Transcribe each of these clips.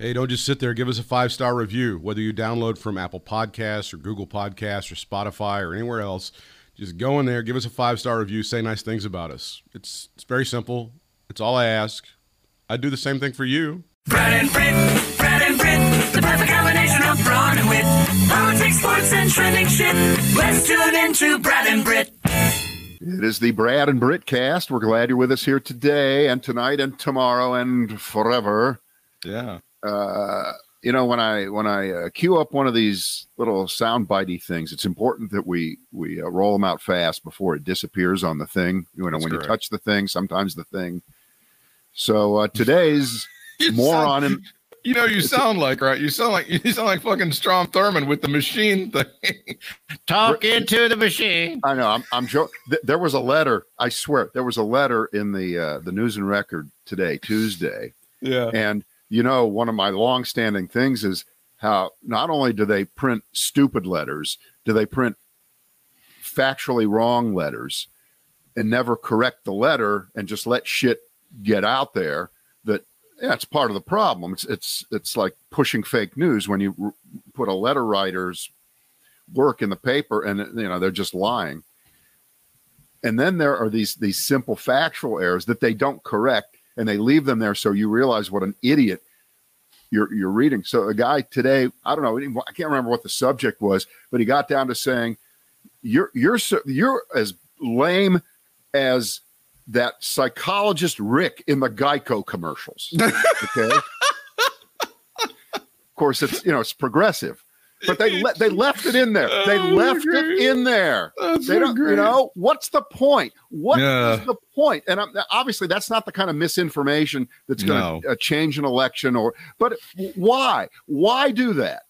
Hey, don't just sit there. Give us a five star review, whether you download from Apple Podcasts or Google Podcasts or Spotify or anywhere else. Just go in there, give us a five star review, say nice things about us. It's it's very simple. It's all I ask. I'd do the same thing for you. Brad and Britt, Brad and Britt, the perfect combination of brawn and wit. Politics, sports, and trending shit. Let's tune into Brad and Britt. It is the Brad and Britt cast. We're glad you're with us here today and tonight and tomorrow and forever. Yeah. Uh, you know, when I when I uh, queue up one of these little sound bitey things, it's important that we we uh, roll them out fast before it disappears on the thing. You know, That's when correct. you touch the thing, sometimes the thing. So uh, today's moron sound- You know, you sound like right. You sound like you sound like fucking Strom Thurmond with the machine thing. Talk into the machine. I know I'm I'm joking. Th- there was a letter. I swear there was a letter in the uh, the News and Record today, Tuesday, Yeah. And you know, one of my long-standing things is how not only do they print stupid letters, do they print factually wrong letters and never correct the letter and just let shit get out there that yeah, part of the problem. It's it's it's like pushing fake news when you r- put a letter writer's work in the paper and you know they're just lying. And then there are these these simple factual errors that they don't correct and they leave them there so you realize what an idiot you're you're reading. So a guy today, I don't know, I can't remember what the subject was, but he got down to saying you're you're so, you're as lame as that psychologist Rick in the Geico commercials. Okay. of course, it's you know it's progressive, but they le- they left it in there. They Oh, left it in there. That's They don't, you know, what's the point? What is Yeah. the point? And I'm, obviously, that's not the kind of misinformation that's going to No. uh, change an election. Or, but why? Why do that?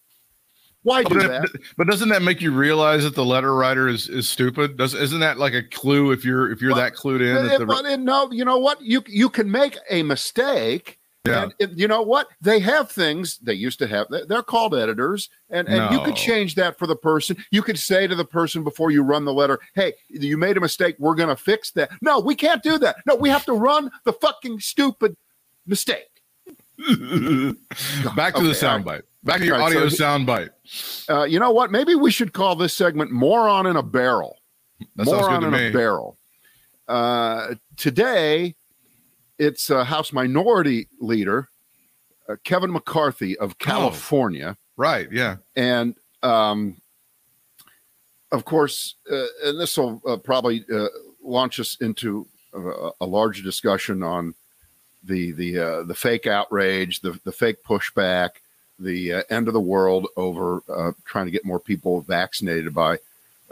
Why do But, that? it- but doesn't that make you realize that the letter writer is, is stupid? Does isn't that like a clue if you're if you're Well, that clued in? That the, but, uh, no, you know what? You you can make a mistake. Yeah. And you know what? They have things they used to have. they- They're called editors, and and you No. could change that for the person. You could say to the person before you run the letter, "Hey, you made a mistake. We're going to fix that." No, we can't do that. No, we have to run the fucking stupid mistake. back to the Okay, right. soundbite. Back to your right, so audio he- soundbite. Uh, you know what? Maybe we should call this segment "Moron in a Barrel." That sounds Moron good to in me. a barrel. Uh, today, it's uh, House Minority Leader uh, Kevin McCarthy Oh. of California, Right. Yeah. and um, of course, uh, and this will uh, probably uh, launch us into a, a larger discussion on the the uh, the fake outrage, the the fake pushback, the uh, end of the world over uh, trying to get more people vaccinated by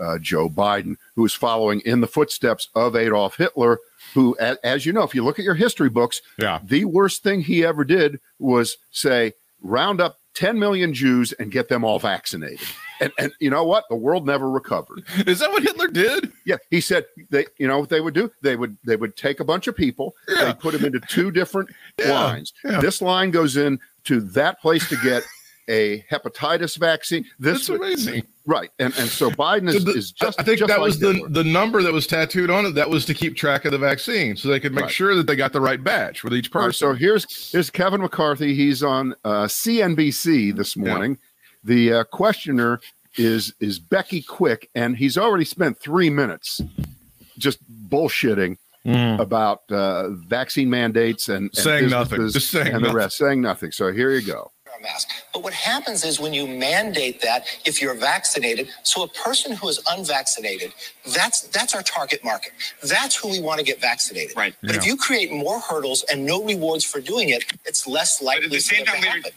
uh, Joe Biden, who is following in the footsteps of Adolf Hitler, who, a- as you know, if you look at your history books, Yeah. the worst thing he ever did was say, round up 10 million Jews and get them all vaccinated. And, and you know what? The world never recovered. Is that what Hitler did? Yeah, he said they, you know what they would do? They would they would take a bunch of people, Yeah. they put them into two different Yeah, lines. yeah. This line goes in to that place to get a hepatitis vaccine. This That's amazing. right, and and so Biden is, So the- is just. I think just that like was the, Hitler. the number that was tattooed on it. That was to keep track of the vaccine, so they could make Right. sure that they got the right batch with each All right, person. so here's here's Kevin McCarthy. He's on uh, CNBC this morning. The uh, questioner is is Becky Quick, and he's already spent three minutes just bullshitting Mm. about uh, vaccine mandates and, and Saying nothing. Just saying and the rest, saying nothing. So here you go. A mask. But what happens is when you mandate that if you're vaccinated, so a person who is unvaccinated, that's that's our target market. That's who we want to get vaccinated. Right. But if you create more hurdles and no rewards for doing it, it's less But likely at the same it to time, leader, happen.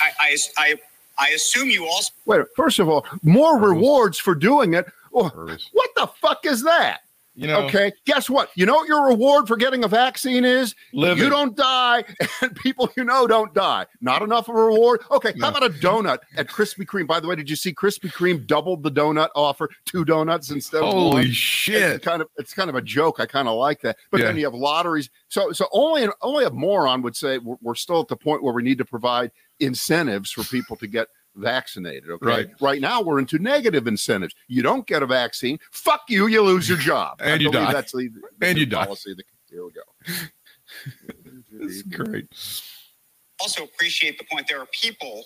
I, I, I, I assume you also Wait, first of all, more rewards for doing it. Oh, well, what the fuck is that? You know, Okay, guess what? You know what your reward for getting a vaccine is? Living. You don't die, and people you know don't die. Not enough of a reward. Okay, how about a donut at Krispy Kreme? By the way, did you see Krispy Kreme doubled the donut offer, two donuts instead of holy shit! It's kind of it's kind of a joke. I kind of like that. But then you have lotteries. So so only an only a moron would say we're, we're still at the point where we need to provide incentives for people to get vaccinated. Okay. Right. Right now we're into negative incentives. You don't get a vaccine. Fuck you. You lose your job. And I you believe die. That's the, And you the die. policy. That, here we go. It's great. also appreciate the point. There are people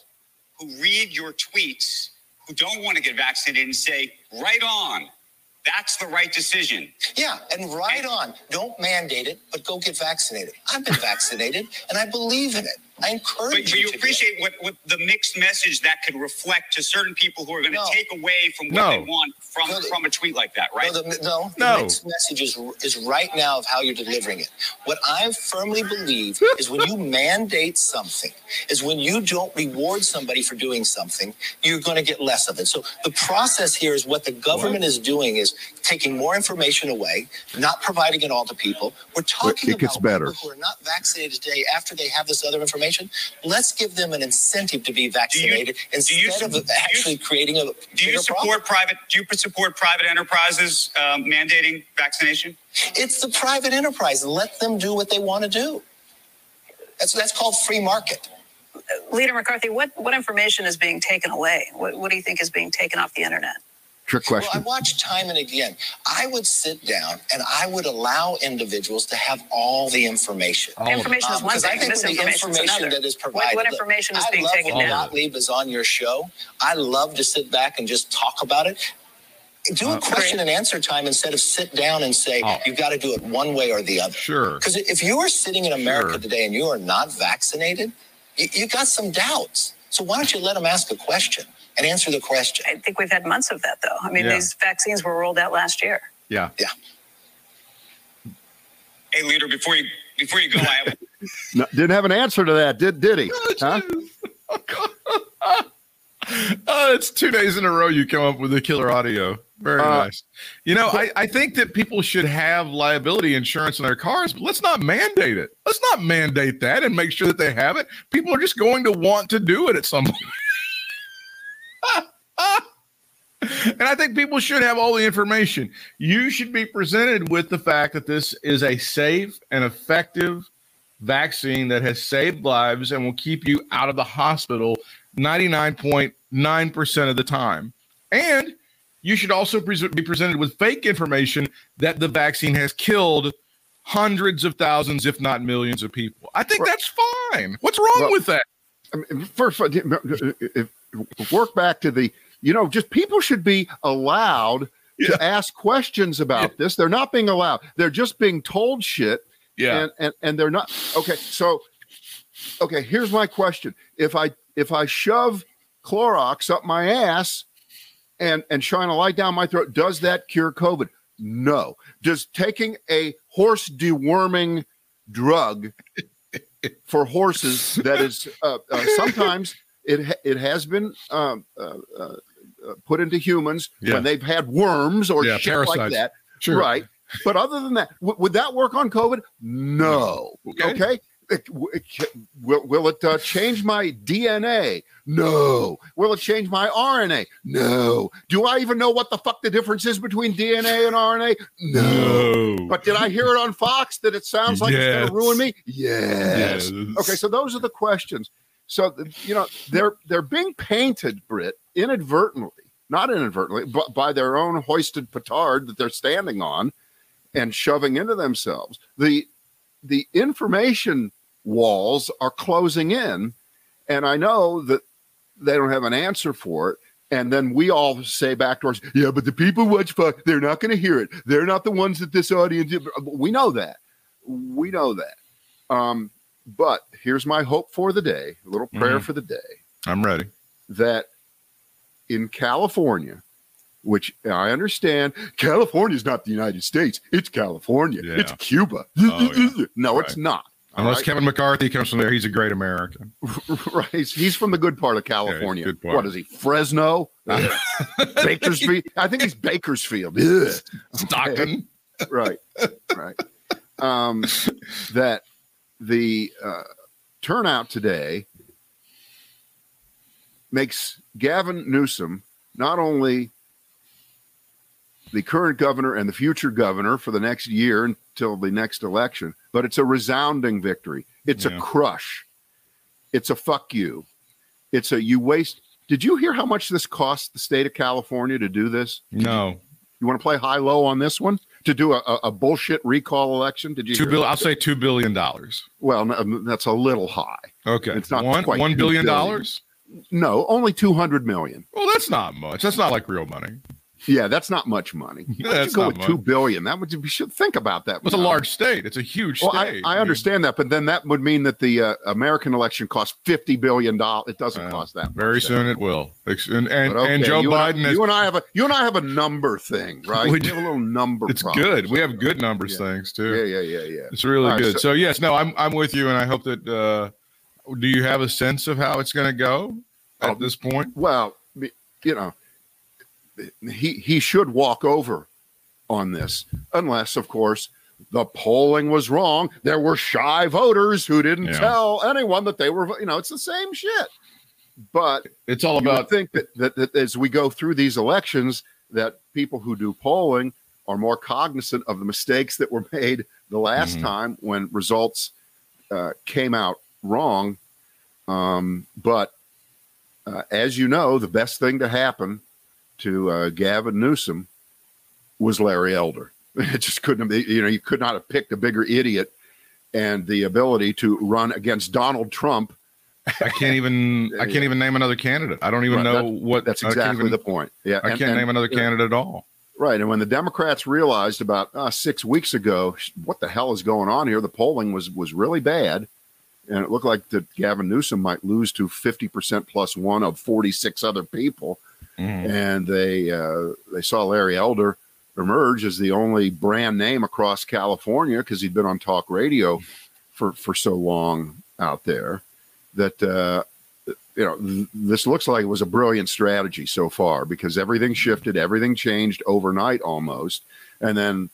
who read your tweets who don't want to get vaccinated and say, right on. That's the right decision. Yeah, and right on. Don't mandate it, but go get vaccinated. I've been vaccinated, and I believe in it. I encourage But, but you. you to do it. appreciate what, what the mixed message that could reflect to certain people who are going to No. take away from what No. they want from, No, from a tweet like that, right? No, the, no, No. the mixed message is, is right now of how you're delivering it. What I firmly believe is when you mandate something, is when you don't reward somebody for doing something, you're going to get less of it. So the process here is what the government is doing is taking more information away, not providing it all to people. We're talking it gets about better. people who are not vaccinated today after they have this other information. Let's give them an incentive to be vaccinated do you instead su- of actually creating a do you support problem. private? Do you support private enterprises um, mandating vaccination? It's the private enterprise. Let them do what they want to do. That's that's called free market. Leader McCarthy, what, what information is being taken away? What, what do you think is being taken off the internet? Trick question. Well, I question. watch time and again. I would sit down and I would allow individuals to have all the information. information is Um, one 'cause I thing, think when the information that is provided. what look, information is I being love taken when down? Gottlieb is on your show. I love to sit back and just talk about it. Do Uh, a question and answer time instead of sit down and say Oh. you've got to do it one way or the other. Sure. Because if you are sitting in America Sure. today and you are not vaccinated, you, you got some doubts. So why don't you let them ask a question and answer the question? I think we've had months of that, though. I mean, Yeah. these vaccines were rolled out last year. Yeah. Yeah. Hey, leader, before you before you go, I have No, didn't have an answer to that, did did he? Huh? Oh, it's two days in a row you come up with the killer audio. Very Uh, nice. You know, I, I think that people should have liability insurance in their cars, but let's not mandate it. Let's not mandate that and make sure that they have it. People are just going to want to do it at some point. and I think people should have all the information. You should be presented with the fact that this is a safe and effective vaccine that has saved lives and will keep you out of the hospital 99.9% of the time. And you should also pres be presented with fake information that the vaccine has killed hundreds of thousands, if not millions of people. I think that's fine. What's wrong Well- with that? I mean, First, if- work back to the, you know, just people should be allowed Yeah. to ask questions about this. They're not being allowed. They're just being told shit. Yeah. And, and and they're not okay. So, okay, here's my question: If I if I shove Clorox up my ass and and shine a light down my throat, does that cure COVID? No. Does taking a horse deworming drug for horses that is uh, uh, sometimes it it has been um, uh, uh, uh, put into humans Yeah. when they've had worms or Yeah, shit like that. Sure. Right. But other than that, w- would that work on COVID? No. Okay. Okay. It- it will, will it uh, change my DNA? No. Will it change my RNA? No. Do I even know what the fuck the difference is between DNA and RNA? No. No. But did I hear it on Fox that it sounds like it's going to ruin me? Yes. Yes. Okay, so those are the questions. So you know they're they're being painted, Britt, inadvertently, not inadvertently, but by their own hoisted petard that they're standing on and shoving into themselves. The the information walls are closing in, and I know that they don't have an answer for it. And then we all say back to us, yeah, but the people watch Fox, they're not going to hear it. They're not the ones that this audience. We know that. We know that. Um, but here's my hope for the day, a little prayer Mhm. for the day I'm ready. that in California, which I understand, California is not the United States. It's California. Yeah. It's Cuba. Oh, yeah. No, Right. it's not. Unless right? Kevin McCarthy comes from there, he's a great American. right. He's, from the good part of California. good part. What is he? Fresno? Bakersfield? I think he's Bakersfield. Ugh. Stockton. right right um that the uh, turnout today makes gavin newsom not only the current governor and the future governor for the next year until the next election but it's a resounding victory it's Yeah. a crush it's a fuck you it's a you waste did you hear how much this cost the state of california to do this No. you want to play high low on this one? To do a, a, bullshit recall election? Did you Two bill. I'll say two billion dollars. Well, no, that's a little high. Okay, It's not one quite one billion. dollars. No, only two hundred million. Well, that's not much. That's not like real money. Yeah, that's not much money. Why don't That's you go not with much. billion? That would you should think about that. It's a large state. It's a huge Well, I, state. I understand that, but then that would mean that the uh, American election costs fifty billion dollars. It doesn't Uh, cost that. Very much. soon it will. And and, okay, and Joe you Biden and I, is. you and I have a you and I have a number thing, right? We We, do. have a little number. It's problem. good. We have good numbers Yeah. things too. Yeah, yeah, yeah, yeah. It's really All right, good. so- So, yes, no, I'm I'm with you, and I hope that. uh Do you have a sense of how it's going to go at Oh. this point? Well, you know, he he should walk over on this, unless, of course, the polling was wrong. There were shy voters who didn't Yeah. tell anyone that they were. You know, it's the same shit. But It's all about think that, that, that as we go through these elections, that people who do polling are more cognizant of the mistakes that were made the last Mhm. time when results uh, came out wrong. Um, but uh, as you know, the best thing to happen to uh, Gavin Newsom was Larry Elder. It just couldn't have, you know, you could not have picked a bigger idiot and the ability to run against Donald Trump. I can't even I can't even name another candidate. I don't even Right, know what That's exactly even- the point. Yeah. I and- can't and- name another yeah. candidate at all. Right. And when the Democrats realized about uh, six weeks ago, what the hell is going on here? The polling was was really bad. And it looked like that Gavin Newsom might lose to 50% plus one of 46 other people. Mhm. And they uh, they saw Larry Elder emerge as the only brand name across California because he'd been on talk radio for, for so long out there that uh, you know th- this looks like it was a brilliant strategy so far because everything shifted, everything changed overnight almost, and then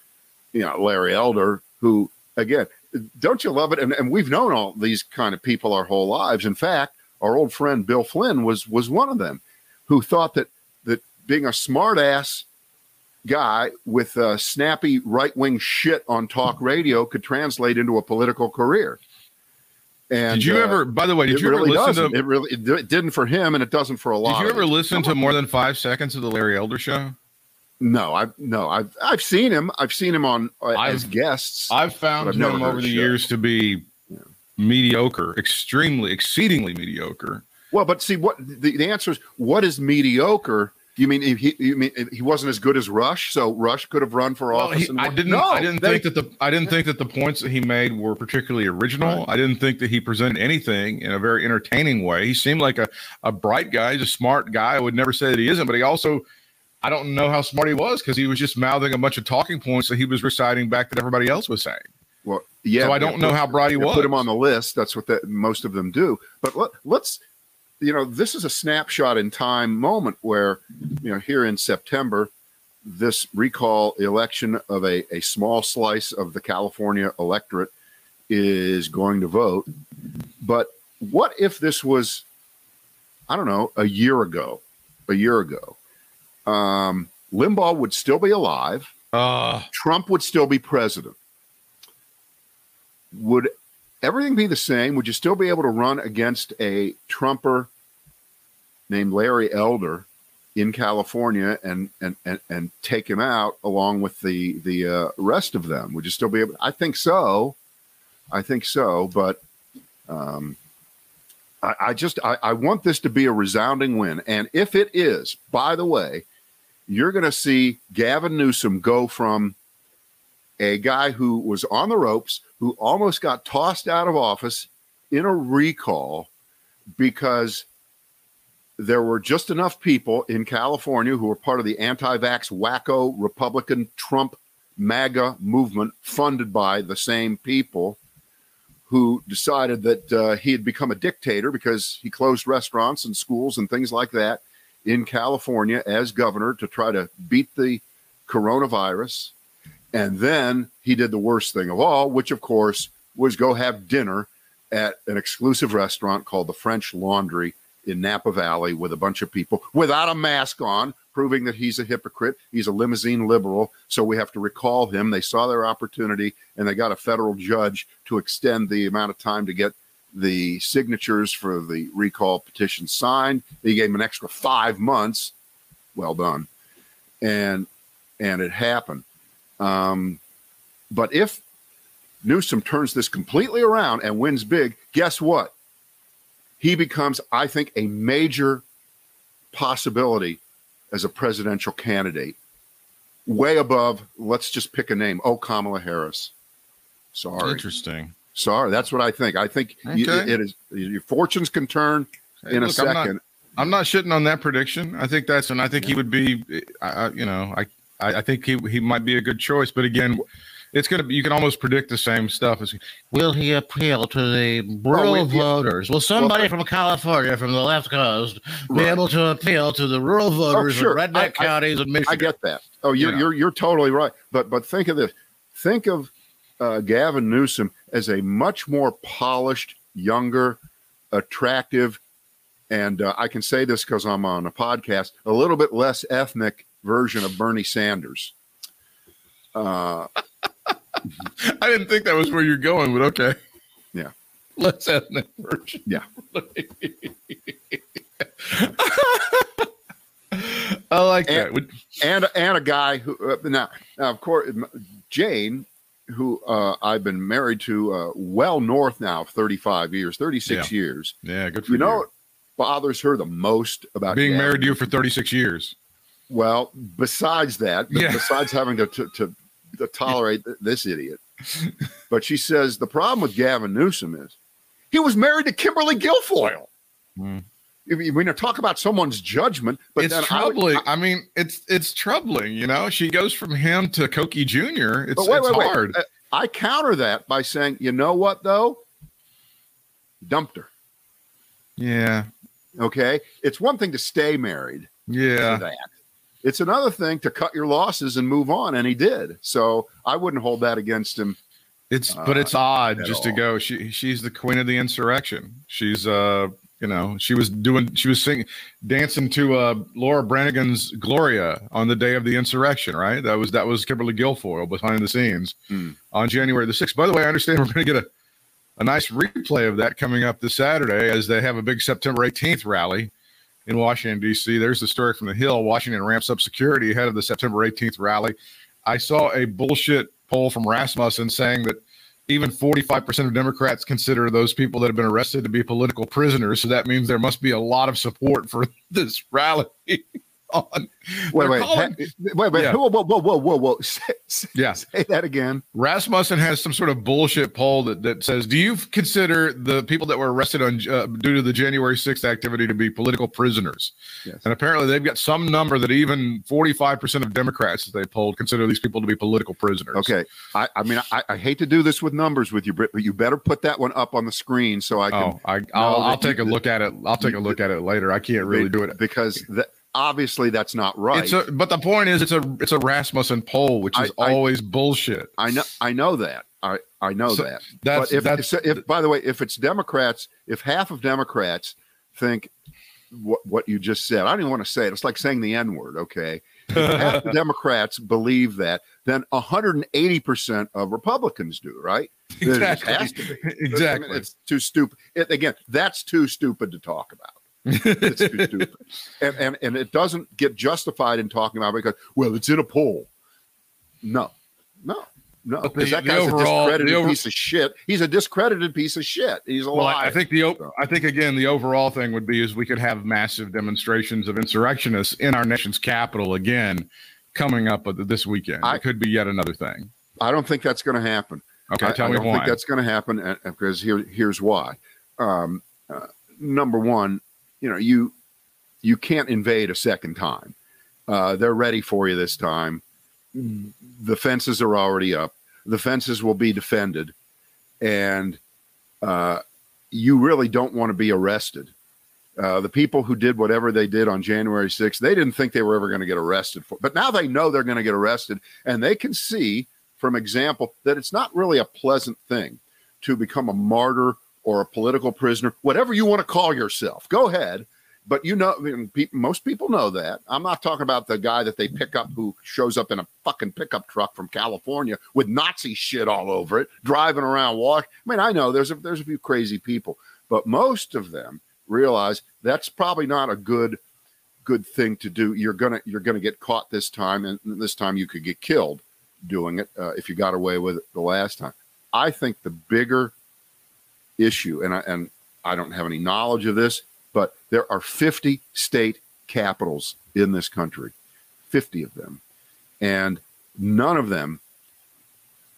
you know Larry Elder, who again, don't you love it? And, and we've known all these kind of people our whole lives. In fact, our old friend Bill Flynn was was one of them, who thought that that being a smart ass guy with uh, snappy right wing shit on talk radio could translate into a political career. And Did you uh, ever? By the way, did you ever listen doesn't. to? It really it, didn't for him, and it doesn't for a lot. Did you ever listen to more than five seconds of the Larry Elder show? No, I've no, I've I've seen him. I've seen him on uh, as I've- guests. I've found I've him over the show. years to be mediocre, extremely, exceedingly mediocre. Well, but see what the, the answer is. What is mediocre? You mean he? You mean he wasn't as good as Rush? So Rush could have run for Well, office. he, and I didn't. No, I didn't they- think that the. I didn't think that the points that he made were particularly original. Right. I didn't think that he presented anything in a very entertaining way. He seemed like a, a bright guy. He's a smart guy. I would never say that he isn't, but he also. I don't know how smart he was because he was just mouthing a bunch of talking points that he was reciting back that everybody else was saying. Well, yeah. so I don't know put- how bright he was. Put him on the list. That's what that, most of them do. But let, let's, you know, this is a snapshot in time moment where, you know, here in September, this recall election of a, a small slice of the California electorate is going to vote. But what if this was, I don't know, a year ago? A year ago. Um, Limbaugh would still be alive. Uh, Trump would still be president. Would everything be the same? Would you still be able to run against a Trumper named Larry Elder in California and and and, and take him out along with the the uh, rest of them? Would you still be able? I think so. I think so, but um, I, I just I, I want this to be a resounding win, and if it is, by the way, you're going to see Gavin Newsom go from a guy who was on the ropes, who almost got tossed out of office in a recall because there were just enough people in California who were part of the anti vax wacko Republican Trump MAGA movement funded by the same people who decided that uh, he had become a dictator because he closed restaurants and schools and things like that in California as governor to try to beat the coronavirus. And then he did the worst thing of all, which of course was go have dinner at an exclusive restaurant called the French Laundry in Napa Valley with a bunch of people without a mask on, proving that he's a hypocrite. He's a limousine liberal. So we have to recall him. They saw their opportunity and they got a federal judge to extend the amount of time to get the signatures for the recall petition signed. They gave him an extra five months. Well done. And and it happened. Um, but if Newsom turns this completely around and wins big, guess what? He becomes, I think, a major possibility as a presidential candidate, way above, let's just pick a name, oh, Kamala Harris. Sorry. Interesting. Sorry. That's what I think. I think you- it is, your fortunes can turn Hey, in a look, I'm not- second. I'm not shitting on that prediction. I think that's, and I think he would be, I- you know, I, I I think he he might be a good choice. But again, it's gonna be. You can almost predict the same stuff. As Will he appeal to the rural we- voters? Will somebody Well, from California, from the left coast, be able to appeal to the rural voters sure. of redneck I- I- counties of Michigan? I get that. Oh, you're you're you're totally right. But but think of this. Think of uh, Gavin Newsom as a much more polished, younger, attractive, and uh, I can say this because I'm on a podcast. A little bit less ethnic version of Bernie Sanders. Uh, I didn't think that was where you're going, but okay. Yeah. Let's have that version. Yeah. I like And- that. And and a guy who uh, now, now of course Jane, who uh, I've been married to uh, well north now of 35 years, 36 years. Yeah, good for You you. know bothers her the most about being Gavin married to you for 36 years. Well, besides that, Yeah. besides having to, to, to, to tolerate th- this idiot, but she says the problem with Gavin Newsom is he was married to Kimberly Guilfoyle. Mm. When you talk about someone's judgment, but it's then I would- troubling. I, mean, it's it's troubling. You know, she goes from him to Koki Jr. It's, wait, it's wait, wait. hard. Uh, I counter that by saying, you know what though? Dumped her. Yeah, Okay. It's one thing to stay married yeah. that. It's another thing to cut your losses and move on. And he did. So I wouldn't hold that against him. It's but it's Uh, odd just to go. She she's the queen of the insurrection. She's uh you know she was doing she was singing dancing to uh Laura Branigan's Gloria on the day of the insurrection. Right. That was that was Kimberly Guilfoyle behind the scenes Hmm. on January the sixth. By the way, I understand we're going to get a a nice replay of that coming up this Saturday as they have a big September 18th rally in Washington, D.C. There's the story from the Hill. Washington ramps up security ahead of the September 18th rally. I saw a bullshit poll from Rasmussen saying that even 45% of Democrats consider those people that have been arrested to be political prisoners. So that means there must be a lot of support for this rally. On, Wait, wait, calling- ha- wait, wait. Yeah. Whoa, whoa, whoa, whoa, whoa, whoa. Say, say- Yeah. say that again. Rasmussen has some sort of bullshit poll that, that says, "Do you consider the people that were arrested on uh, due to the January 6th activity to be political prisoners?" Yes. And apparently, they've got some number that even 45 percent of Democrats that they polled consider these people to be political prisoners. Okay. I, I mean, I, I hate to do this with numbers with you, Britt, but you better put that one up on the screen so I can. Oh, I, I'll, I'll take a look at it. I'll take a look at it later. I can't really do it. because that, obviously that's not right. It's a, but the point is, it's a it's a Rasmussen poll, which is I- I- always bullshit. I know, I know that. I, I know So that. That's but if, that's if, if, by the way, if it's Democrats, if half of Democrats think what what you just said, I don't even want to say it. It's like saying the N word. Okay, if half the Democrats believe that, then 180 percent of Republicans do. Right? It exactly has to be. I mean, exactly. it's too stupid. It, again, that's too stupid to talk about. It's too stupid, and, and and it doesn't get justified in talking about it because well, it's in a poll. No, no, no. Because that the guy's overall- a discredited over- piece of shit. He's a discredited piece of shit. He's a Well, liar. I, I think the I think again the overall thing would be is we could have massive demonstrations of insurrectionists in our nation's capital again coming up this weekend. I- it could be yet another thing. I don't think that's going to happen. Okay, I, tell I me don't why. think that's going to happen uh, because here here's why. Um, uh, number one, you know you you can't invade a second time. Uh, they're ready for you this time. The fences are already up. The fences will be defended, and uh, you really don't want to be arrested. Uh, the people who did whatever they did on January 6th, they didn't think they were ever going to get arrested for, but now they know they're going to get arrested, and they can see from example that it's not really a pleasant thing to become a martyr or a political prisoner, whatever you want to call yourself. Go ahead. But you know, most people know that. I'm not talking about the guy that they pick up who shows up in a fucking pickup truck from California with Nazi shit all over it, driving around. Walk. I mean, I know there's a there's a few crazy people, but most of them realize that's probably not a good good thing to do. You're gonna you're gonna get caught this time, and this time you could get killed. doing it uh, if you got away with it the last time. I think the bigger issue, and I, and I don't have any knowledge of this, but there are 50 state capitals in this country, 50 of them, and none of them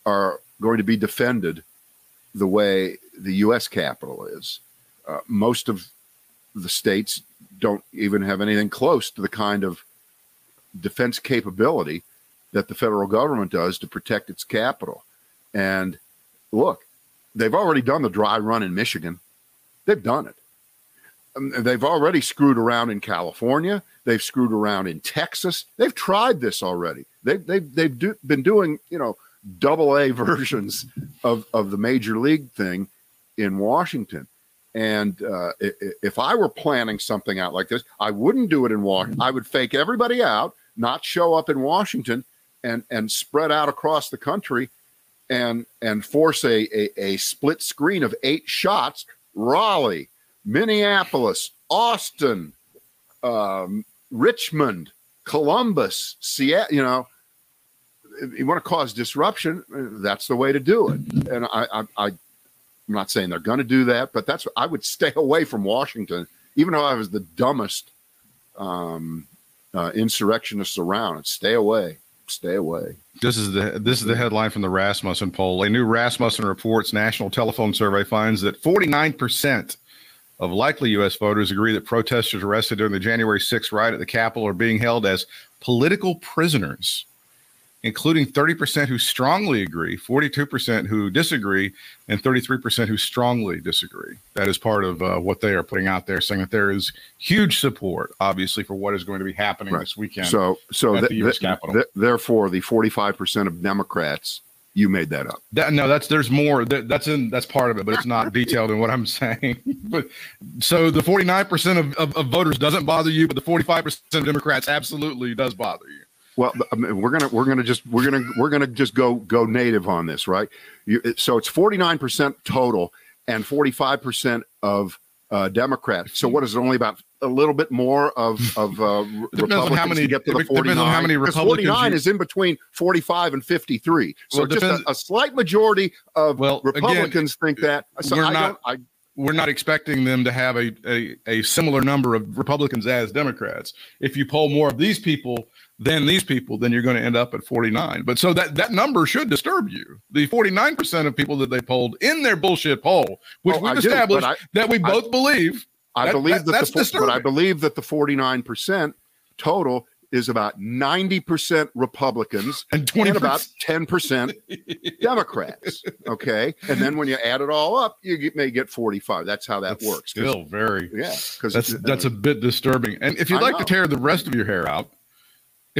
are going to be defended the way the U.S. Capitol is. Uh, most of the states don't even have anything close to the kind of defense capability that the federal government does to protect its capital. And look, they've already done the dry run in Michigan. They've done it. Um, they've already screwed around in California. They've screwed around in Texas. They've tried this already. They've they've they've do, been doing you know double A versions of of the major league thing in Washington. And uh, if I were planning something out like this, I wouldn't do it in Washington. I would fake everybody out, not show up in Washington, and and spread out across the country, and and force a a, a split screen of eight shots. Raleigh, Minneapolis, Austin, um, Richmond, Columbus, Seattle. You know, you want to cause disruption, that's the way to do it. And I, I, I I'm not saying they're going to do that, but that's I would stay away from Washington, even though I was the dumbest um, uh, around. Stay away, stay away. This is the this is the headline from the Rasmussen poll. A new Rasmussen reports national telephone survey finds that 49% of likely U.S. voters agree that protesters arrested during the January 6th riot at the Capitol are being held as political prisoners, including 30% who strongly agree, 42% who disagree, and 33% who strongly disagree. That is part of uh, what they are putting out there, saying that there is huge support, obviously, for what is going to be happening Right. this weekend. So, so at th- the U.S. th- Capitol. th- therefore, the 45 percent of Democrats, you made that up. That no, that's there's more. That, that's in that's part of it, but it's not detailed in what I'm saying. but so the 49 percent of, of, of voters doesn't bother you, but the 45 percent of Democrats absolutely does bother you. Well, I mean, we're gonna we're gonna just we're gonna we're gonna just go go native on this, right? You, so it's 49 percent total and 45 percent of uh, Democrats. So what is it? Only about a little bit more of of uh, on how Republicans many- to get to the on 49. how many Republicans 49 you- is in between 45 and 53. So Well, just a, a slight majority of Well, again, Republicans think that. So we're I not- I, We're not expecting them to have a, a a similar number of Republicans as Democrats. If you poll more of these people than these people, then you're going to end up at 49. But so that that number should disturb you. The 49 percent of people that they polled in their bullshit poll, which Oh, we've do, but established I- that we I- both believe. I That- believe that- that, that's the, fo- but I believe that the 49% total is about 90% Republicans And 20 and about 10% Democrats. Okay. And then when you add it all up, you get, may get 45. That's how that That's works. Still very. Yeah. Because That's that's uh, a bit disturbing. And if you'd I like to tear the rest of your hair out,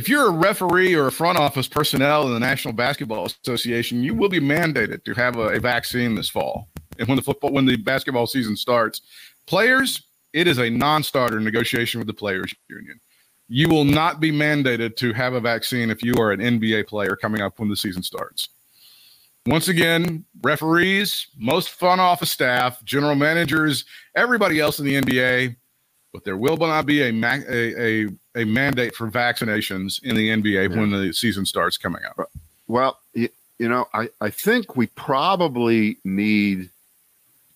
if you're a referee or a front office personnel in the National Basketball Association, you will be mandated to have a, a vaccine this fall. And when the football when the basketball season starts, players, it is a non-starter negotiation with the players union. You will not be mandated to have a vaccine if you are an NBA player coming up when the season starts. Once again, referees, most front office staff, general managers, everybody else in the NBA, but there will not be a a, a, a mandate for vaccinations in the NBA when the season starts coming up. Well, you, you know, I, I think we probably need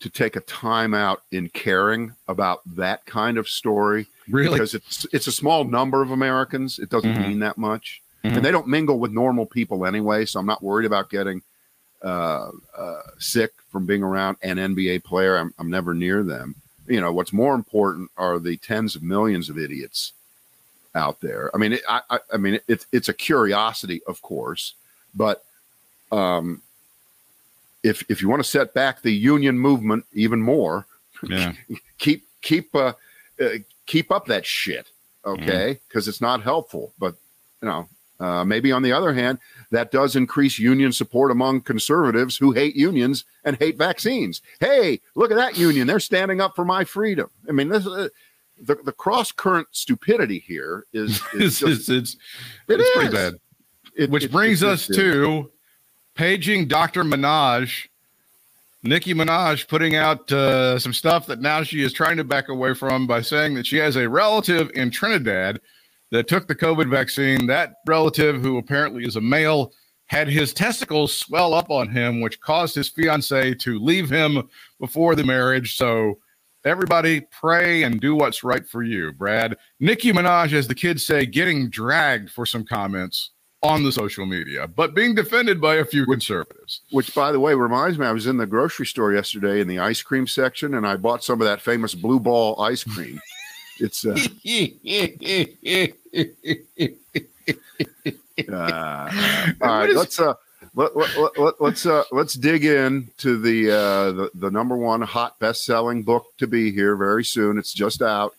to take a time out in caring about that kind of story Really? because it's it's a small number of Americans. It doesn't Mhm. mean that much, Mhm. and they don't mingle with normal people anyway. So I'm not worried about getting uh, uh, sick from being around an NBA player. I'm, I'm never near them. You know, what's more important are the tens of millions of idiots out there. I mean, it, I, I, I mean, it's it's a curiosity, of course, but um, if if you want to set back the union movement even more, Yeah. keep keep uh, uh, keep up that shit, okay? Because it's not helpful. But you know, uh, maybe on the other hand, that does increase union support among conservatives who hate unions and hate vaccines. Hey, look at that union; they're standing up for my freedom. I mean, this. Uh, the, the cross current stupidity here is, it's, is just, it's, It it's pretty bad. it- Which it- brings us is. to paging Dr. Minaj, Nicki Minaj putting out uh, some stuff that now she is trying to back away from by saying that she has a relative in Trinidad that took the COVID vaccine. That relative, who apparently is a male, had his testicles swell up on him, which caused his fiance to leave him before the marriage. So everybody pray and do what's right for you, Brad. Nicki Minaj, as the kids say, getting dragged for some comments on the social media, but being defended by a few conservatives. Which, by the way, reminds me, I was in the grocery store yesterday in the ice cream section, and I bought some of that famous blue ball ice cream. It's uh, uh, all right. Let's uh, let, let, let, let, let's uh, let's dig in to the, uh, the the number one hot best selling book to be here very soon. It's just out,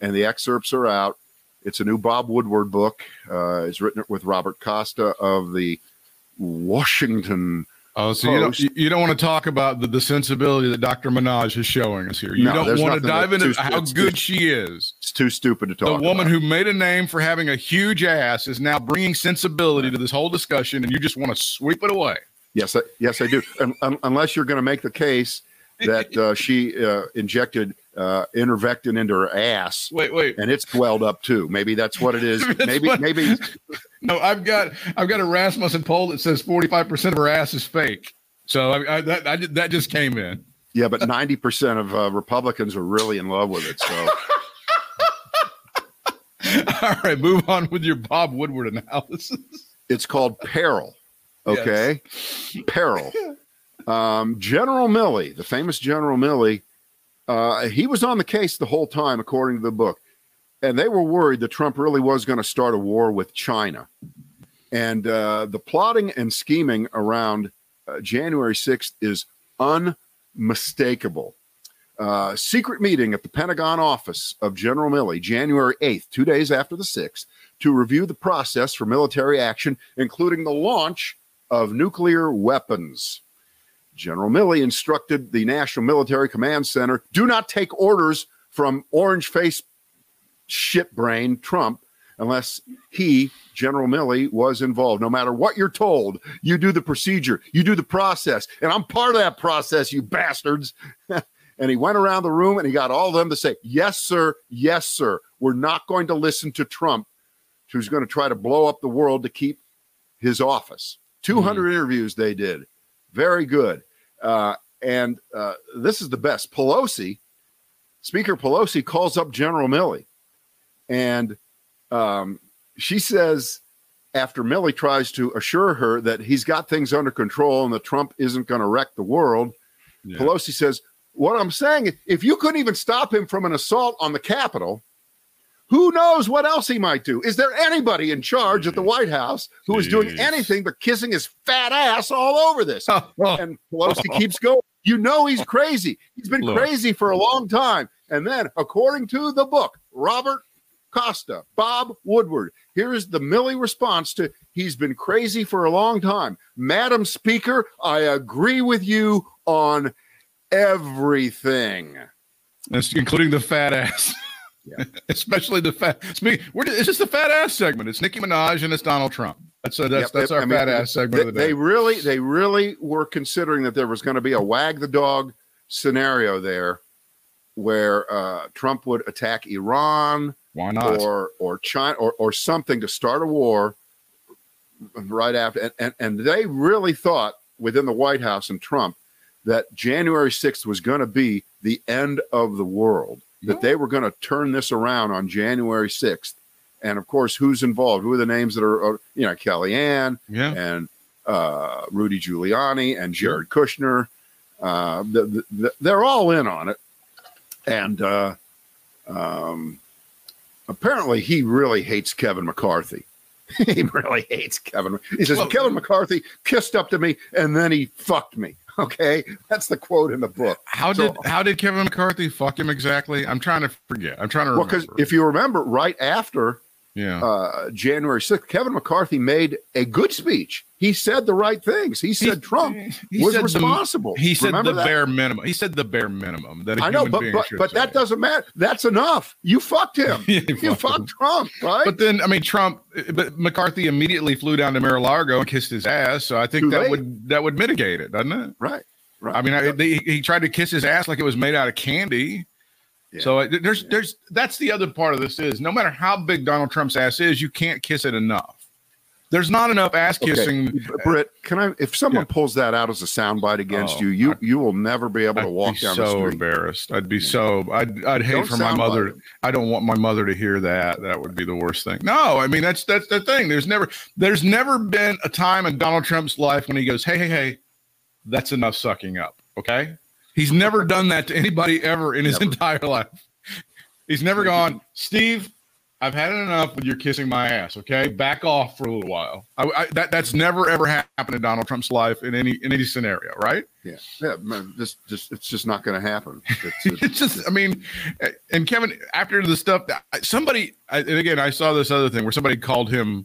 and the excerpts are out. It's a new Bob Woodward book. Uh, it's written with Robert Costa of the Washington Oh, so you don't, you- don't want to talk about the, the sensibility that Dr. Minaj is showing us here. You No, don't want to dive into too- how good too- she is. It's too stupid to talk. The woman about. who made a name for having a huge ass is now bringing sensibility to this whole discussion, and you just want to sweep it away. Yes, I, yes, I do. Un- unless you're going to make the case that uh, she uh, injected uh, ivermectin into her ass, Wait, wait. and it's swelled up too. Maybe that's what it is. Maybe, what- maybe. No, I've got I've got a Rasmussen poll that says 45% of her ass is fake. So I, I, that I, that just came in. Yeah, but ninety percent of uh, Republicans are really in love with it. So All right, move on with your Bob Woodward analysis. it's called peril. Okay, peril. Um, General Milley, the famous General Milley, uh, he was on the case the whole time, according to the book, and they were worried that Trump really was going to start a war with China, and uh, the plotting and scheming around uh, January sixth is unmistakable. Uh, secret meeting at the Pentagon office of General Milley, January 8th, two days after the 6th, to review the process for military action, including the launch of nuclear weapons. General Milley instructed the National Military Command Center do not take orders from orange face shitbrain Trump unless he, General Milley, was involved. No matter what you're told, you do the procedure, you do the process. And I'm part of that process, you bastards. and he went around the room and he got all of them to say, Yes, sir, yes, sir. We're not going to listen to Trump, who's going to try to blow up the world to keep his office. 200 mm-hmm. interviews they did. Very good. Uh, and uh, this is the best. Pelosi, Speaker Pelosi calls up General Milley. And um, she says, after Milley tries to assure her that he's got things under control and that Trump isn't going to wreck the world, Yeah. Pelosi says, What I'm saying is, if you couldn't even stop him from an assault on the Capitol, who knows what else he might do? Is there anybody in charge at the White House who is doing anything but kissing his fat ass all over this? And Pelosi keeps going. You know he's crazy. He's been Look. crazy for a long time. And then, according to the book, Robert Costa, Bob Woodward, here is the Milley response to he's been crazy for a long time. Madam Speaker, I agree with you on everything. That's including the fat ass. Yeah. Especially the fat. We're, it's just the fat ass segment. It's Nicki Minaj and it's Donald Trump. That's uh, that's Yep, that's I our mean, fat ass segment They, of the day. they really, they really were considering that there was going to be a wag the dog scenario there, where uh, Trump would attack Iran, Why not? or or China or, or something to start a war right after and, and, and they really thought within the White House and Trump that January 6th was going to be the end of the world that they were going to turn this around on January 6th and of course who's involved who are the names that are, are you know Kellyanne yeah. and uh, Rudy Giuliani and Jared Kushner. Uh, the, the, the- they're all in on it. And uh, um, apparently, he really hates Kevin McCarthy. he really hates Kevin. He says, Well- Kevin McCarthy kissed up to me and then he fucked me. Okay. That's the quote in the book. How So- did how did Kevin McCarthy fuck him exactly? I'm trying to forget. I'm trying to Well, because if you remember, right after yeah. uh, January 6th, Kevin McCarthy made a good speech. He said the right things. He said Trump he was said the- responsible. he said Remember the that? bare minimum. He said the bare minimum that a I know, human but being but, but say. that doesn't matter. That's enough. You fucked him. You fucked fucked. Trump, right? But then, I mean, Trump, but McCarthy immediately flew down to Mar-a-Lago and kissed his ass. So I think Too that late. would that would mitigate it, doesn't it? right, right. I mean, I, they, he tried to kiss his ass like it was made out of candy. Yeah. So uh, there's there's that's the other part of this is no matter how big Donald Trump's ass is, you can't kiss it enough. there's not enough ass kissing. Okay. Britt, can I? If someone pulls that out as a soundbite against Oh, you, you I- you will never be able to I'd walk down so the street. embarrassed. I'd be so. I'd I'd hate Don't for my mother. I don't want my mother to hear that. That would be the worst thing. No, I mean that's that's the thing. There's never there's never been a time in Donald Trump's life when he goes, "Hey, hey, hey, that's enough sucking up." Okay, he's never done that to anybody ever in his Never. entire life. He's never gone, Steve. I've had enough with your kissing my ass. Okay, back off for a little while. I, I, that that's never ever happened in Donald Trump's life in any in any scenario, right? Yeah, yeah, man, just just it's just not going to happen. It's, it's- it's just, I mean, and Kevin, after the stuff that somebody, and again, I saw this other thing where somebody called him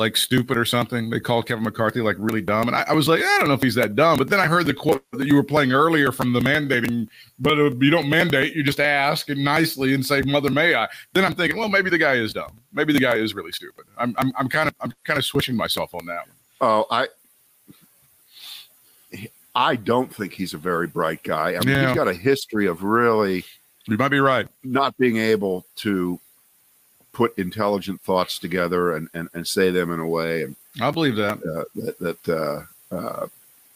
like stupid or something. They called Kevin McCarthy like really dumb. And I, I was like, I don't know if he's that dumb. But then I heard the quote that you were playing earlier from the mandating, but uh, you don't mandate, you just ask and nicely and say, Mother, may I? Then I'm thinking, well, maybe the guy is dumb. Maybe the guy is really stupid. I'm, I'm, I'm kind of, I'm kind of switching myself on that one. oh, I I don't think he's a very bright guy. I mean, Yeah. he's got a history of really You might be right. not being able to put intelligent thoughts together and, and, and say them in a way and I believe that. uh, that that uh, uh,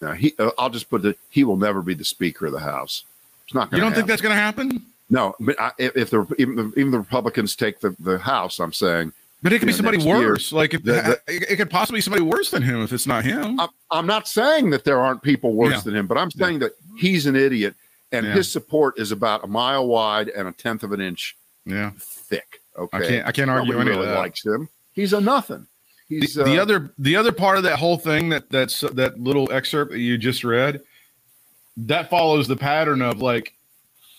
uh, he uh, I'll just put it he will never be the speaker of the house. It's not You don't to think that's going to happen? no. But I, if if the even, the even the Republicans take the, the House, I'm saying But it could be Yeah, somebody next year, worse. like it, the- it, it could possibly be somebody worse than him if it's not him. I'm, I'm not saying that there aren't people worse Yeah. than him, but I'm saying that he's an idiot and Yeah. his support is about a mile wide and a tenth of an inch yeah, thick. Okay, I can't. I can't argue Nobody any really of that. likes him. He's a nothing. the, He's the uh, other the other part of that whole thing that that's that little excerpt that you just read that follows the pattern of like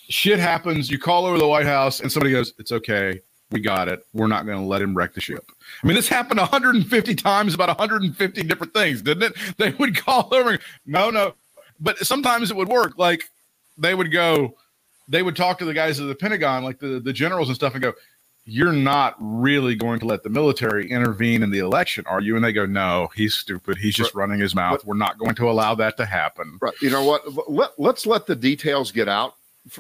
shit happens you call over the white house and somebody goes it's okay we got it we're not going to let him wreck the ship i mean this happened 150 times about 150 different things didn't it they would call over no no but sometimes it would work like they would go they would talk to the guys at the pentagon like the, the generals and stuff and go you're not really going to let the military intervene in the election, are you? And they go, no, he's stupid. He's just running his mouth. We're not going to allow that to happen. Right. You know what? Let, let's let the details get out.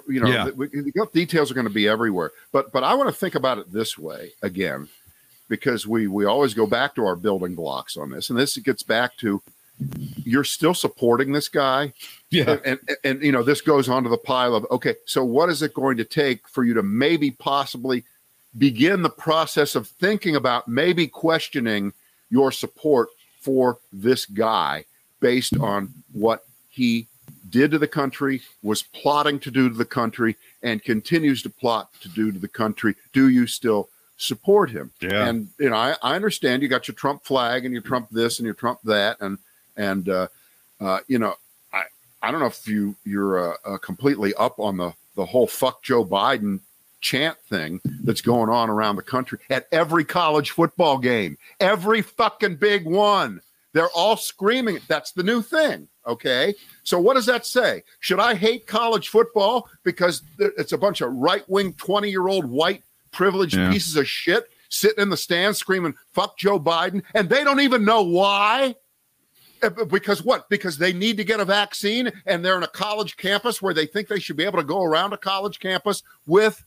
You know, Yeah. the, the details are going to be everywhere. But but I want to think about it this way again, because we we always go back to our building blocks on this, and this gets back to you're still supporting this guy, Yeah. and, and and you know this goes on to the pile of okay. So what is it going to take for you to maybe possibly begin the process of thinking about maybe questioning your support for this guy based on what he did to the country, was plotting to do to the country, and continues to plot to do to the country. Do you still support him? Yeah. And you know, I, I understand you got your Trump flag and your Trump this and your Trump that, and and uh, uh, you know, I I don't know if you you're uh, uh, completely up on the the whole fuck Joe Biden chant thing that's going on around the country at every college football game, every fucking big one. They're all screaming. That's the new thing. Okay. So what does that say? Should I hate college football because it's a bunch of right wing 20 year old white privileged Yeah. pieces of shit sitting in the stands screaming, fuck Joe Biden? And they don't even know why. Uh, Because what? Because they need to get a vaccine and they're in a college campus where they think they should be able to go around a college campus with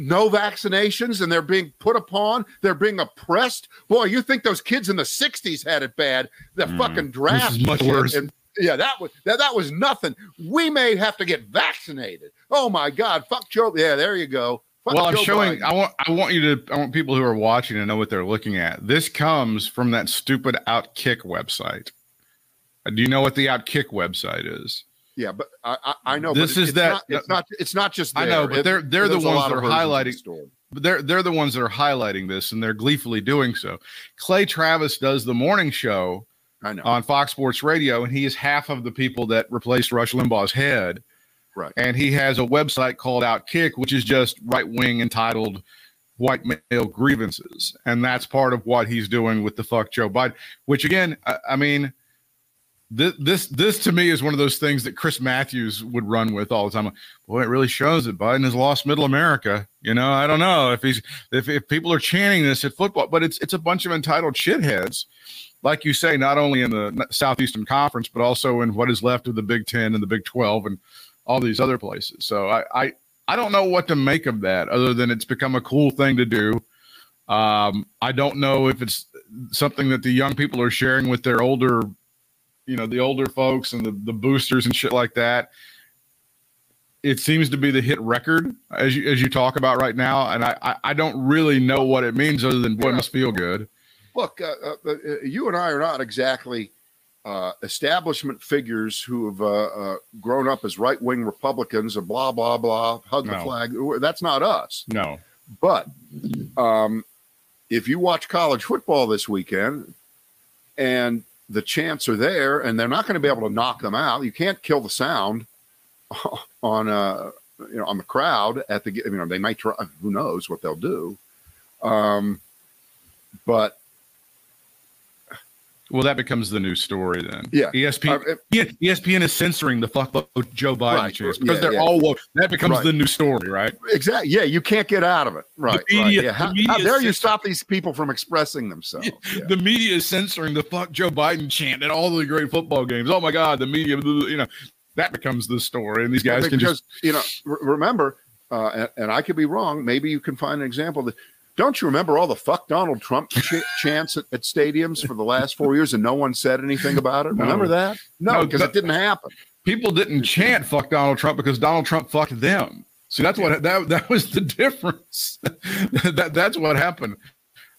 no vaccinations and they're being put upon, they're being oppressed. Boy, you think those kids in the 60s had it bad. The fucking draft. Mm. much worse. and- yeah, that was that, that was nothing. We may have to get vaccinated. Oh my God. Fuck Joe. Yeah, there you go. Fuck well, I'm showing. Biden. I want. I want you to. I want people who are watching to know what they're looking at. This comes from that stupid Outkick website. Uh, Do you know what the Outkick website is? Yeah, but I, I, I know. This is it's that- Not, it's not. It's not just. I know, but It- they're- they're the ones that are versions of the highlighting- But they're they're the ones that are highlighting this, and they're gleefully doing so. Clay Travis does the morning show on Fox Sports Radio, and he is half of the people that replaced Rush Limbaugh's head. Right. And he has a website called Outkick, which is just right wing entitled white male grievances. And that's part of what he's doing with the fuck Joe Biden, which again, I, I mean, this, this, this to me is one of those things that Chris Matthews would run with all the time. Boy, it really shows that Biden has lost middle America. You know, I don't know if he's, if, if people are chanting this at football, but it's, it's a bunch of entitled shitheads like you say, not only in the Southeastern Conference, but also in what is left of the Big Ten and the Big Twelve and all these other places. So I, I, I don't know what to make of that, other than it's become a cool thing to do. Um, I don't know if it's something that the young people are sharing with their older, you know, the older folks and the, the boosters and shit like that. It seems to be the hit record as you as you talk about right now, and I I, I don't really know what it means other than boy, it Yeah. must feel good. Look, uh, uh, uh, you and I are not exactly uh, establishment figures who have uh, uh, grown up as right wing Republicans or blah, blah, blah, hug the flag. That's not us. No, But um, if you watch college football this weekend and the chants are there and they're not going to be able to knock them out, you can't kill the sound on uh, you know on the crowd at the you know they might try who knows what they'll do. Um but well that becomes the new story then. Yeah. ESPN Uh, yeah, ESPN is censoring the fuck Joe Biden Right. chants because Yeah, they're yeah. all woke. That becomes Right. the new story, right? Exactly. Yeah, you can't get out of it. Right. media- right. Yeah. the media how dare you stop these people from expressing themselves? Yeah. The media is censoring the fuck Joe Biden chant at all the great football games. Oh my God, the media, you know, that becomes the story, and these guys can because just you know, re- remember, uh, and, and I could be wrong. Maybe you can find an example that. Don't you remember all the "fuck Donald Trump" ch- chants at, at stadiums for the last four years, and no one said anything about it? No. Remember that? No, No, because that- it didn't happen. people didn't chant "fuck Donald Trump" because Donald Trump fucked them. See, that's what that that was the difference. that that's what happened.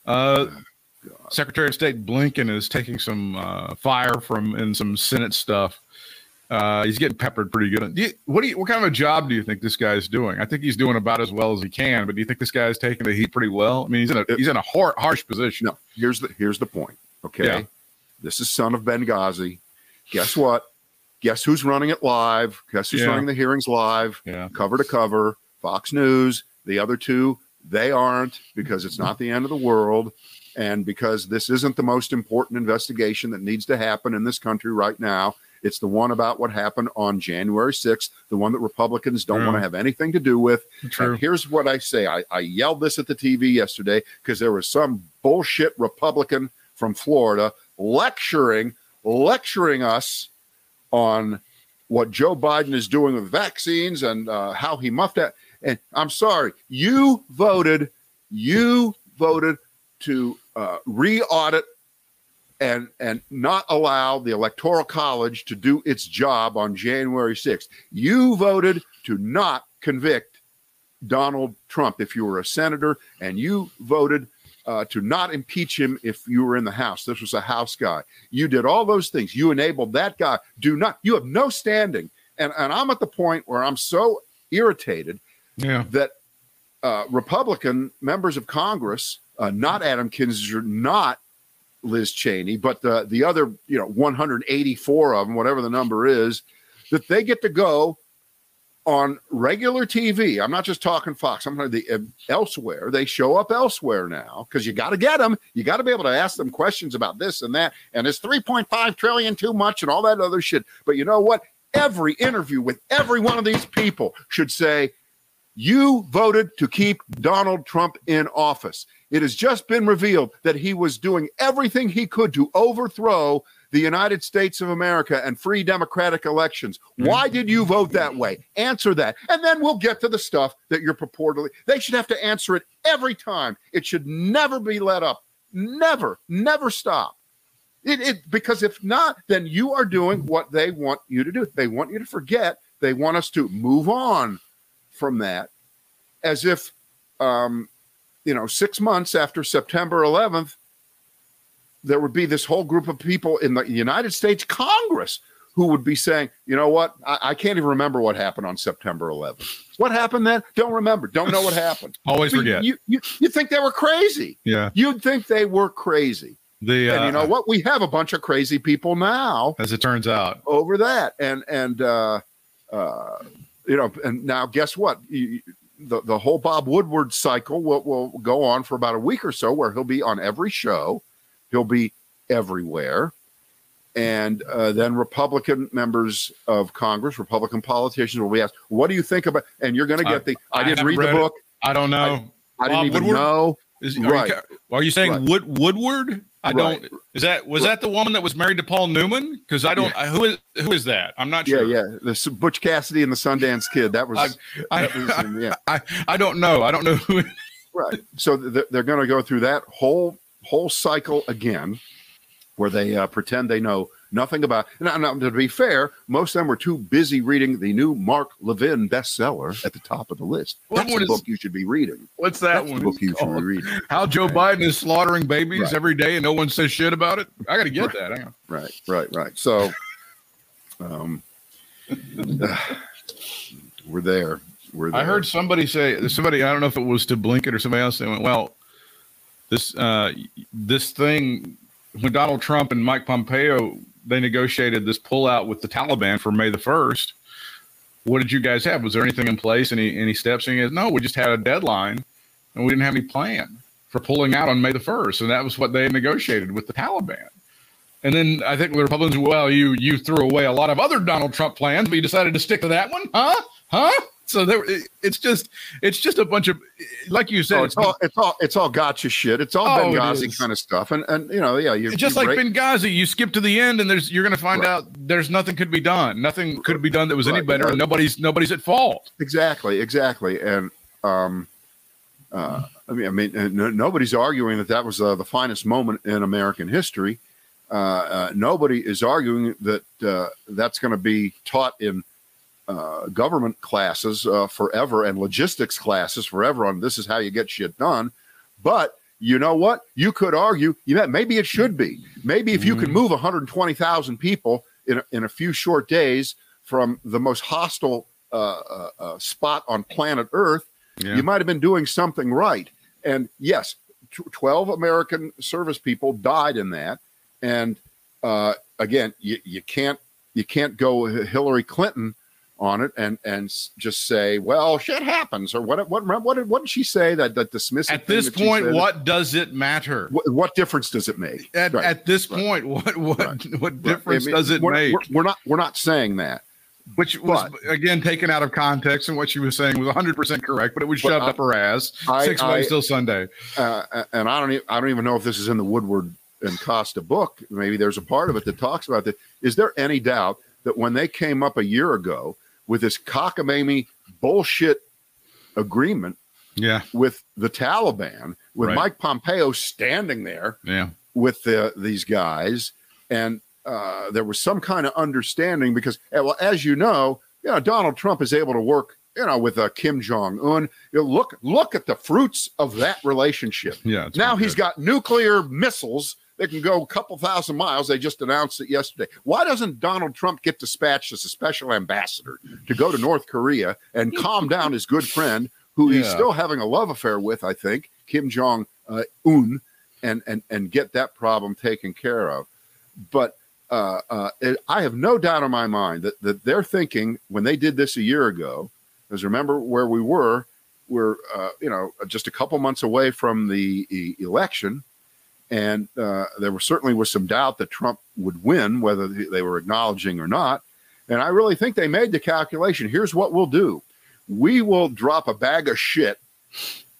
Uh, Secretary of State Blinken is taking some uh, fire from in some Senate stuff. Uh, he's getting peppered pretty good. Do you, what do you, what kind of a job do you think this guy's doing? I think he's doing about as well as he can. But do you think this guy is taking the heat pretty well? I mean, he's in a he's in a har- harsh position. No, here's the here's the point. Okay, Yeah. this is son of Benghazi. Guess what? Guess who's running it live? Guess who's Yeah. running the hearings live? Yeah. cover to cover. Fox News, the other two, they aren't because it's not the end of the world. And because this isn't the most important investigation that needs to happen in this country right now. It's the one about what happened on January 6th, the one that Republicans don't Yeah. want to have anything to do with. True. And here's what I say I, I yelled this at the TV yesterday because there was some bullshit Republican from Florida lecturing, lecturing us on what Joe Biden is doing with vaccines and uh, how he muffed that. And I'm sorry, you voted, you voted to uh, re-audit and and not allow the electoral college to do its job on January 6th. You voted to not convict Donald Trump if you were a senator, and you voted uh, to not impeach him if you were in the House. This was a House guy. You did all those things. You enabled that guy. Do not. You have no standing. And and I'm at the point where I'm so irritated Yeah. that uh, Republican members of Congress, uh, not Adam Kinzinger, not Liz Cheney, but the the other, you know, 184 of them, whatever the number is, that they get to go on regular TV. I'm not just talking Fox. I'm talking the uh, elsewhere. They show up elsewhere now because you got to get them. You got to be able to ask them questions about this and that. And it's 3.5 trillion too much and all that other shit. But you know what? Every interview with every one of these people should say, you voted to keep Donald Trump in office. It has just been revealed that he was doing everything he could to overthrow the United States of America and free democratic elections. Hmm. Why did you vote that way? Answer that. And then we'll get to the stuff that you're purportedly. They should have to answer it every time. It should never be let up. Never, never stop. It, it because if not, then you are doing what they want you to do. They want you to forget. They want us to move on from that, as if, um, you know, six months after September 11th, there would be this whole group of people in the United States Congress who would be saying, you know what, I, I can't even remember what happened on September 11th. What happened then? Don't remember. Don't know what happened. Always forget. You, you, you think they were crazy. yeah. You'd think they were crazy. The uh, and you know what? We have a bunch of crazy people now as it turns out. over that. And and uh, uh, you know, and now guess what? You, the the whole Bob Woodward cycle will will go on for about a week or so, where he'll be on every show, he'll be everywhere, and uh, then Republican members of Congress, Republican politicians will be asked, "What do you think about?" And you're going to I- get the. I, I didn't haven't read the read it. book. I don't know. I didn't even Woodward? know. Is, are, Right. you, are you saying Right. Wood Woodward? I Right. don't. Is that was that the woman that was married to Paul Newman? Because I don't. I, who is who is that? I'm not sure. yeah. Yeah. The Butch Cassidy and the Sundance Kid. That was. I, that was in- yeah. I, I don't know. I don't know who. Right. So th- they're going to go through that whole whole cycle again, where they uh, pretend they know nothing about. Now, to be fair, most of them were too busy reading the new Mark Levin bestseller at the top of the list. What That's the is- book you should be reading. What's that That's the one? book you should be reading. How Joe Biden is slaughtering babies Right. every day and no one says shit about it. I got to get Right. that. Right, right, right. So, um, we're there. We're there. I heard somebody say somebody. I don't know if it was to Blinken or somebody else. They went, "Well, this uh, this thing when Donald Trump and Mike Pompeo they negotiated this pullout with the Taliban for May the first. What did you guys have? Was there anything in place? Any any steps? And he goes, "No, we just had a deadline, and we didn't have any plan for pulling out on May the first, and that was what they negotiated with the Taliban." And then I think the Republicans, well, you you threw away a lot of other Donald Trump plans, but you decided to stick to that one, huh? Huh? So there, it's just it's just a bunch of, like you said, Oh, it's it's all it's all it's all gotcha shit. It's all Oh, Benghazi is. kind of stuff, and and you know, yeah, you just like Benghazi. You skip to the end, and there's you're going to find Right. out there's nothing could be done. Nothing could be done that was any Right. better, and nobody's nobody's at fault. exactly, exactly, and um, uh, I mean, I mean, no, nobody's arguing that that was uh, the finest moment in American history. Uh, uh, nobody is arguing that uh, that's going to be taught in uh, government classes uh, forever and logistics classes forever on this is how you get shit done. But you know what? You could argue, you know, maybe it should be. Maybe if you could move 120,000 people in a, in a few short days from the most hostile uh, uh, uh, spot on planet Earth, Yeah. you might have been doing something right. And yes, tw 12 American service people died in that. And uh, again, you, you can't you can't go Hillary Clinton on it and and just say, well, shit happens, or what? What? What did, what did she say that that dismissive? At this point, said? what does it matter? What, what difference does it make? At, Right. at this Right. point, what what Right. what difference I mean, does it we're, make? We're, we're not we're not saying that. Which was again taken out of context, and what she was saying was 100 percent correct, but it was shoved I- up her ass. I- Six ways till Sunday. uh, and I don't, e- I don't even know if this is in the Woodward and Costa book. Maybe there's a part of it that talks about that. Is there any doubt that when they came up a year ago with this cockamamie bullshit agreement Yeah, with the Taliban, with Right. Mike Pompeo standing there yeah, with the, these guys, and uh, there was some kind of understanding because, eh, well, as you know, you know, Donald Trump is able to work, you know, with uh, Kim Jong Un. You know, look, look at the fruits of that relationship. yeah. Now he's good. got nuclear missiles that can go a couple thousand miles. They just announced it yesterday. Why doesn't Donald Trump get dispatched as a special ambassador to go to North Korea and calm down his good friend, who he's still having a love affair with, I think, Kim Jong uh, Un, and and and get that problem taken care of? But uh, uh, it, I have no doubt in my mind that that they're thinking when they did this a year ago. Because remember where we were, we're uh, you know just a couple months away from the e- election, and uh, there was certainly was some doubt that Trump would win, whether they were acknowledging or not. And I really think they made the calculation. Here's what we'll do: we will drop a bag of shit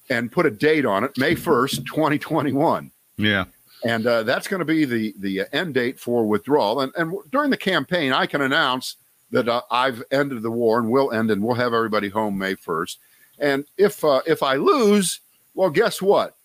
and put a date on it, May first, 2021 yeah, and uh, that's going to be the the end date for withdrawal. And and during the campaign, I can announce that uh, I've ended the war and will end, and we'll have everybody home May first. And if uh, if I lose, well, guess what?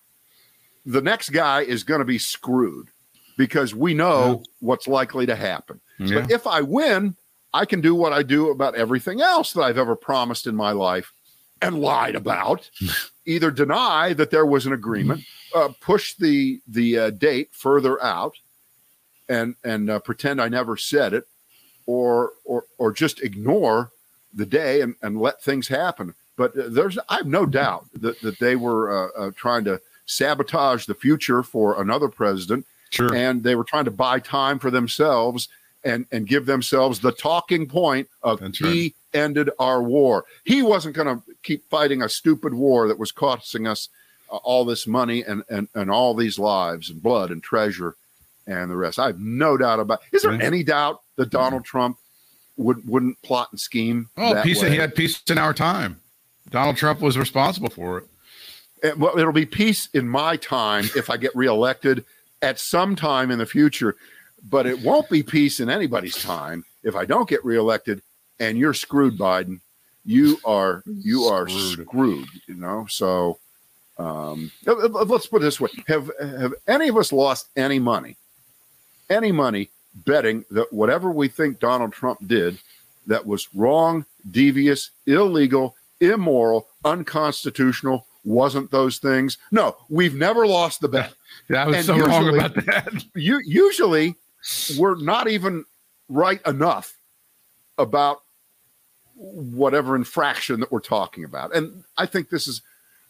The next guy is going to be screwed because we know what's likely to happen. yeah. But if I win, I can do what I do about everything else that I've ever promised in my life and lied about. Either deny that there was an agreement, uh, push the the uh, date further out, and and uh, pretend I never said it, or or or just ignore the day and, and let things happen. But uh, there's I have no doubt that that they were uh, uh, trying to sabotage the future for another president Sure. and they were trying to buy time for themselves and and give themselves the talking point of That's he ended our war. He wasn't going to keep fighting a stupid war that was costing us uh, all this money and, and and all these lives and blood and treasure and the rest. I have no doubt about. Is there Right. any doubt that Donald Trump would wouldn't plot and scheme? Oh, peace. way? He had peace in our time. Donald Trump was responsible for it. Uh, well, it'll be peace in my time if I get reelected at some time in the future, but it won't be peace in anybody's time if I don't get reelected and you're screwed, Biden. You are you are Screwed. screwed. You know, so Um, uh, uh, let's put it this way: Have have any of us lost any money, any money betting that whatever we think Donald Trump did that was wrong, devious, illegal, immoral, unconstitutional wasn't those things? No, we've never lost the bet. Yeah, I was And so wrong about that. You usually we're not even right enough about whatever infraction that we're talking about. And I think this is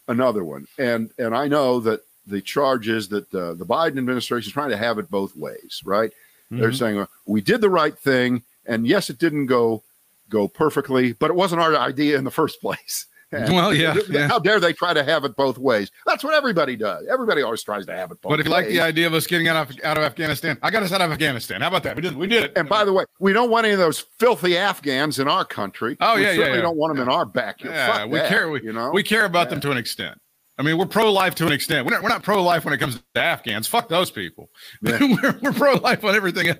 another one. And and I know that the charge is that uh, the Biden administration is trying to have it both ways, right? They're saying well, we did the right thing, and yes, it didn't go go perfectly, but it wasn't our idea in the first place. Well, yeah, yeah. How dare they try to have it both ways? That's what everybody does. Everybody always tries to have it both ways. But if you like the idea of us getting out of out of Afghanistan, I got us out of Afghanistan. How about that? We did we did it. And by the way, we don't want any of those filthy Afghans in our country. Oh, we yeah, yeah, certainly yeah. don't want them in our backyard. yeah, Fuck we that, care. We, you know, we care about Yeah. them to an extent. I mean, we're pro life to an extent. We're not, we're not pro life when it comes to Afghans. Fuck those people. Yeah. we're we're pro life on everything. else.